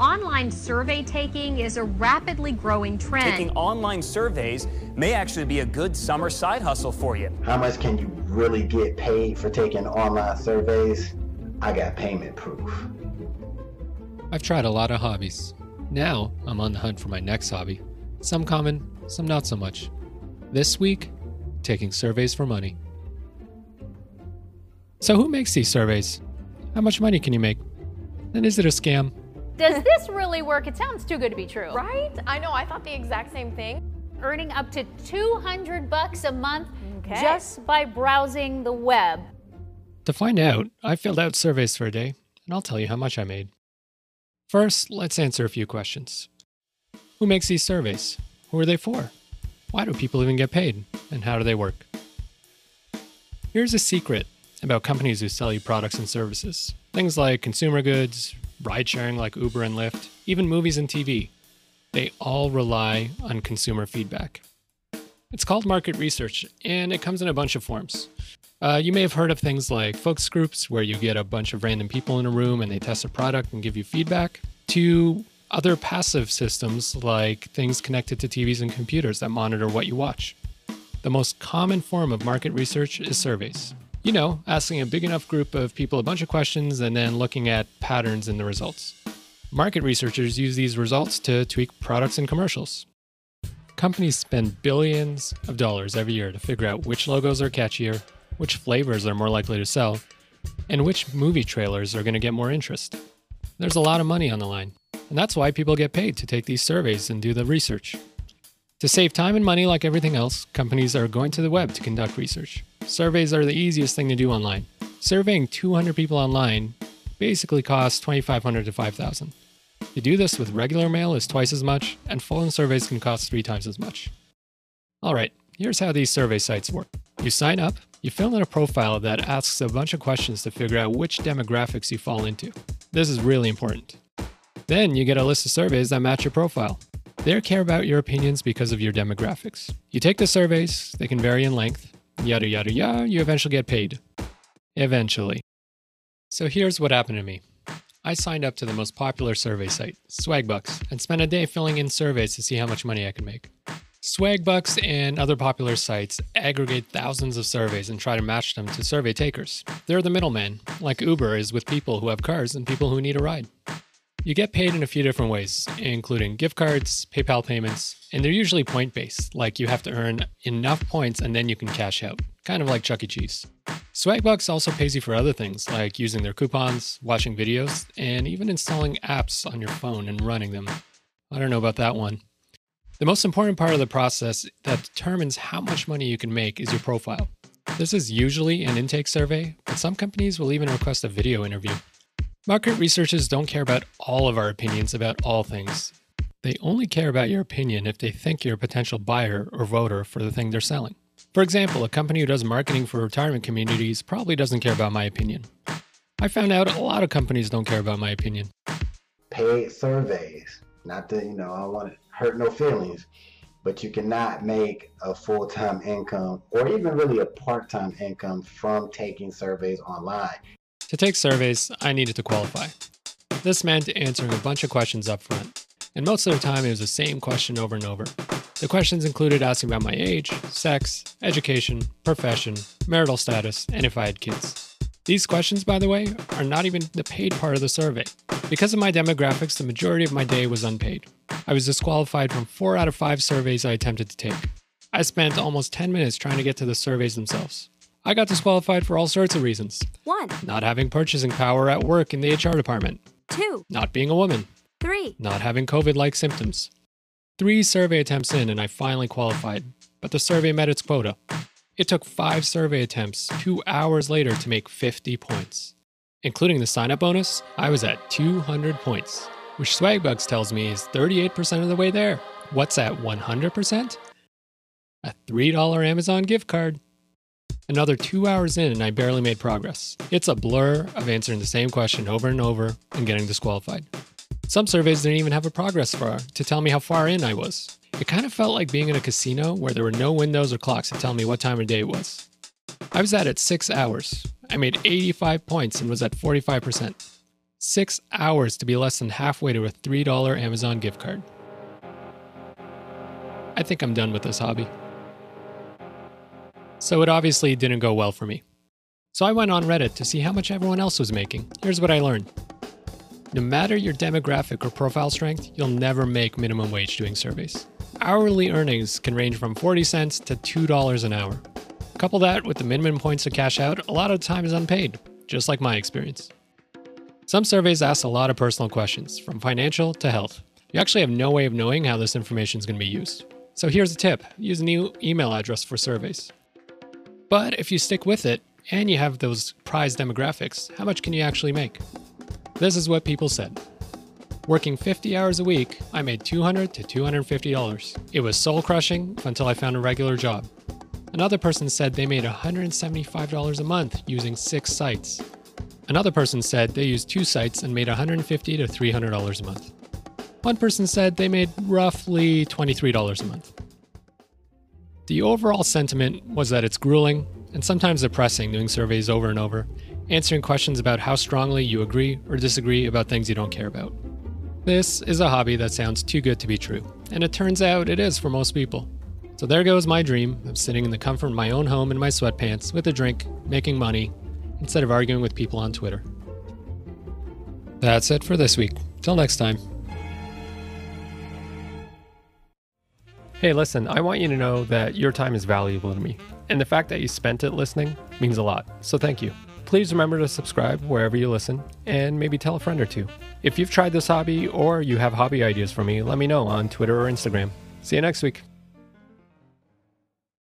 online survey taking is a rapidly growing trend. Taking online surveys may actually be a good summer side hustle for you. How much can you really get paid for taking online surveys? I got payment proof. I've tried a lot of hobbies. Now I'm on the hunt for my next hobby. Some common, some not so much. This week, taking surveys for money. So, who makes these surveys? How much money can you make? And is it a scam? Does this really work? It sounds too good to be true. Right? I know, I thought the exact same thing. Earning up to 200 bucks a month Okay. just by browsing the web. To find out, I filled out surveys for a day, and I'll tell you how much I made. First, let's answer a few questions. Who makes these surveys? Who are they for? Why do people even get paid? And how do they work? Here's a secret about companies who sell you products and services. Things like consumer goods, ride sharing like Uber and Lyft, even movies and TV. They all rely on consumer feedback. It's called market research, and it comes in a bunch of forms. Uh, you may have heard of things like focus groups, where you get a bunch of random people in a room and they test a product and give you feedback, to other passive systems like things connected to TVs and computers that monitor what you watch. The most common form of market research is surveys. You know, asking a big enough group of people a bunch of questions and then looking at patterns in the results. Market researchers use these results to tweak products and commercials. Companies spend billions of dollars every year to figure out which logos are catchier, which flavors are more likely to sell, and which movie trailers are going to get more interest. There's a lot of money on the line, and that's why people get paid to take these surveys and do the research. To save time and money like everything else, companies are going to the web to conduct research. Surveys are the easiest thing to do online. Surveying 200 people online basically costs 2500 to 5000 To do this with regular mail is twice as much, and phone surveys can cost three times as much. All right, here's how these survey sites work. You sign up, you fill in a profile that asks a bunch of questions to figure out which demographics you fall into. This is really important. Then you get a list of surveys that match your profile. They care about your opinions because of your demographics. You take the surveys, they can vary in length, yada yada yada, you eventually get paid. Eventually. So here's what happened to me. I signed up to the most popular survey site, Swagbucks, and spent a day filling in surveys to see how much money I could make. Swagbucks and other popular sites aggregate thousands of surveys and try to match them to survey takers. They're the middleman, like Uber is with people who have cars and people who need a ride. You get paid in a few different ways, including gift cards, PayPal payments, and they're usually point based, like you have to earn enough points and then you can cash out, kind of like Chuck E. Cheese. Swagbucks also pays you for other things, like using their coupons, watching videos, and even installing apps on your phone and running them. I don't know about that one. The most important part of the process that determines how much money you can make is your profile. This is usually an intake survey, but some companies will even request a video interview. Market researchers don't care about all of our opinions about all things. They only care about your opinion if they think you're a potential buyer or voter for the thing they're selling. For example, a company who does marketing for retirement communities probably doesn't care about my opinion. I found out a lot of companies don't care about my opinion. Paid surveys. Not that, you know, I want to hurt no feelings, but you cannot make a full time income or even really a part time income from taking surveys online. To take surveys, I needed to qualify. This meant answering a bunch of questions up front, and most of the time it was the same question over and over. The questions included asking about my age, sex, education, profession, marital status, and if I had kids. These questions, by the way, are not even the paid part of the survey. Because of my demographics, the majority of my day was unpaid. I was disqualified from four out of five surveys I attempted to take. I spent almost 10 minutes trying to get to the surveys themselves. I got disqualified for all sorts of reasons. One, Not having purchasing power at work in the HR department, two, not being a woman, three. not having COVID like symptoms. Three survey attempts in, and I finally qualified, but the survey met its quota. It took five survey attempts, two hours later, to make 50 points. Including the sign up bonus, I was at 200 points, which Swagbucks tells me is 38% of the way there. What's at 100%? A $3 Amazon gift card. Another two hours in, and I barely made progress. It's a blur of answering the same question over and over and getting disqualified. Some surveys didn't even have a progress bar to tell me how far in I was. It kind of felt like being in a casino where there were no windows or clocks to tell me what time of day it was. I was at it six hours. I made 85 points and was at 45%. Six hours to be less than halfway to a $3 Amazon gift card. I think I'm done with this hobby. So it obviously didn't go well for me. So I went on Reddit to see how much everyone else was making. Here's what I learned. No matter your demographic or profile strength, you'll never make minimum wage doing surveys. Hourly earnings can range from 40 cents to $2 an hour. Couple that with the minimum points to cash out, a lot of time is unpaid, just like my experience. Some surveys ask a lot of personal questions, from financial to health. You actually have no way of knowing how this information is going to be used. So here's a tip use a new email address for surveys. But if you stick with it and you have those prize demographics, how much can you actually make? This is what people said. Working 50 hours a week, I made 200 to $250. It was soul crushing until I found a regular job. Another person said they made $175 a month using six sites. Another person said they used two sites and made $150 to $300 a month. One person said they made roughly $23 a month. The overall sentiment was that it's grueling and sometimes depressing doing surveys over and over, answering questions about how strongly you agree or disagree about things you don't care about. This is a hobby that sounds too good to be true, and it turns out it is for most people. So there goes my dream of sitting in the comfort of my own home in my sweatpants with a drink, making money, instead of arguing with people on Twitter. That's it for this week. Till next time. Hey, listen, I want you to know that your time is valuable to me, and the fact that you spent it listening means a lot, so thank you. Please remember to subscribe wherever you listen, and maybe tell a friend or two. If you've tried this hobby or you have hobby ideas for me, let me know on Twitter or Instagram. See you next week.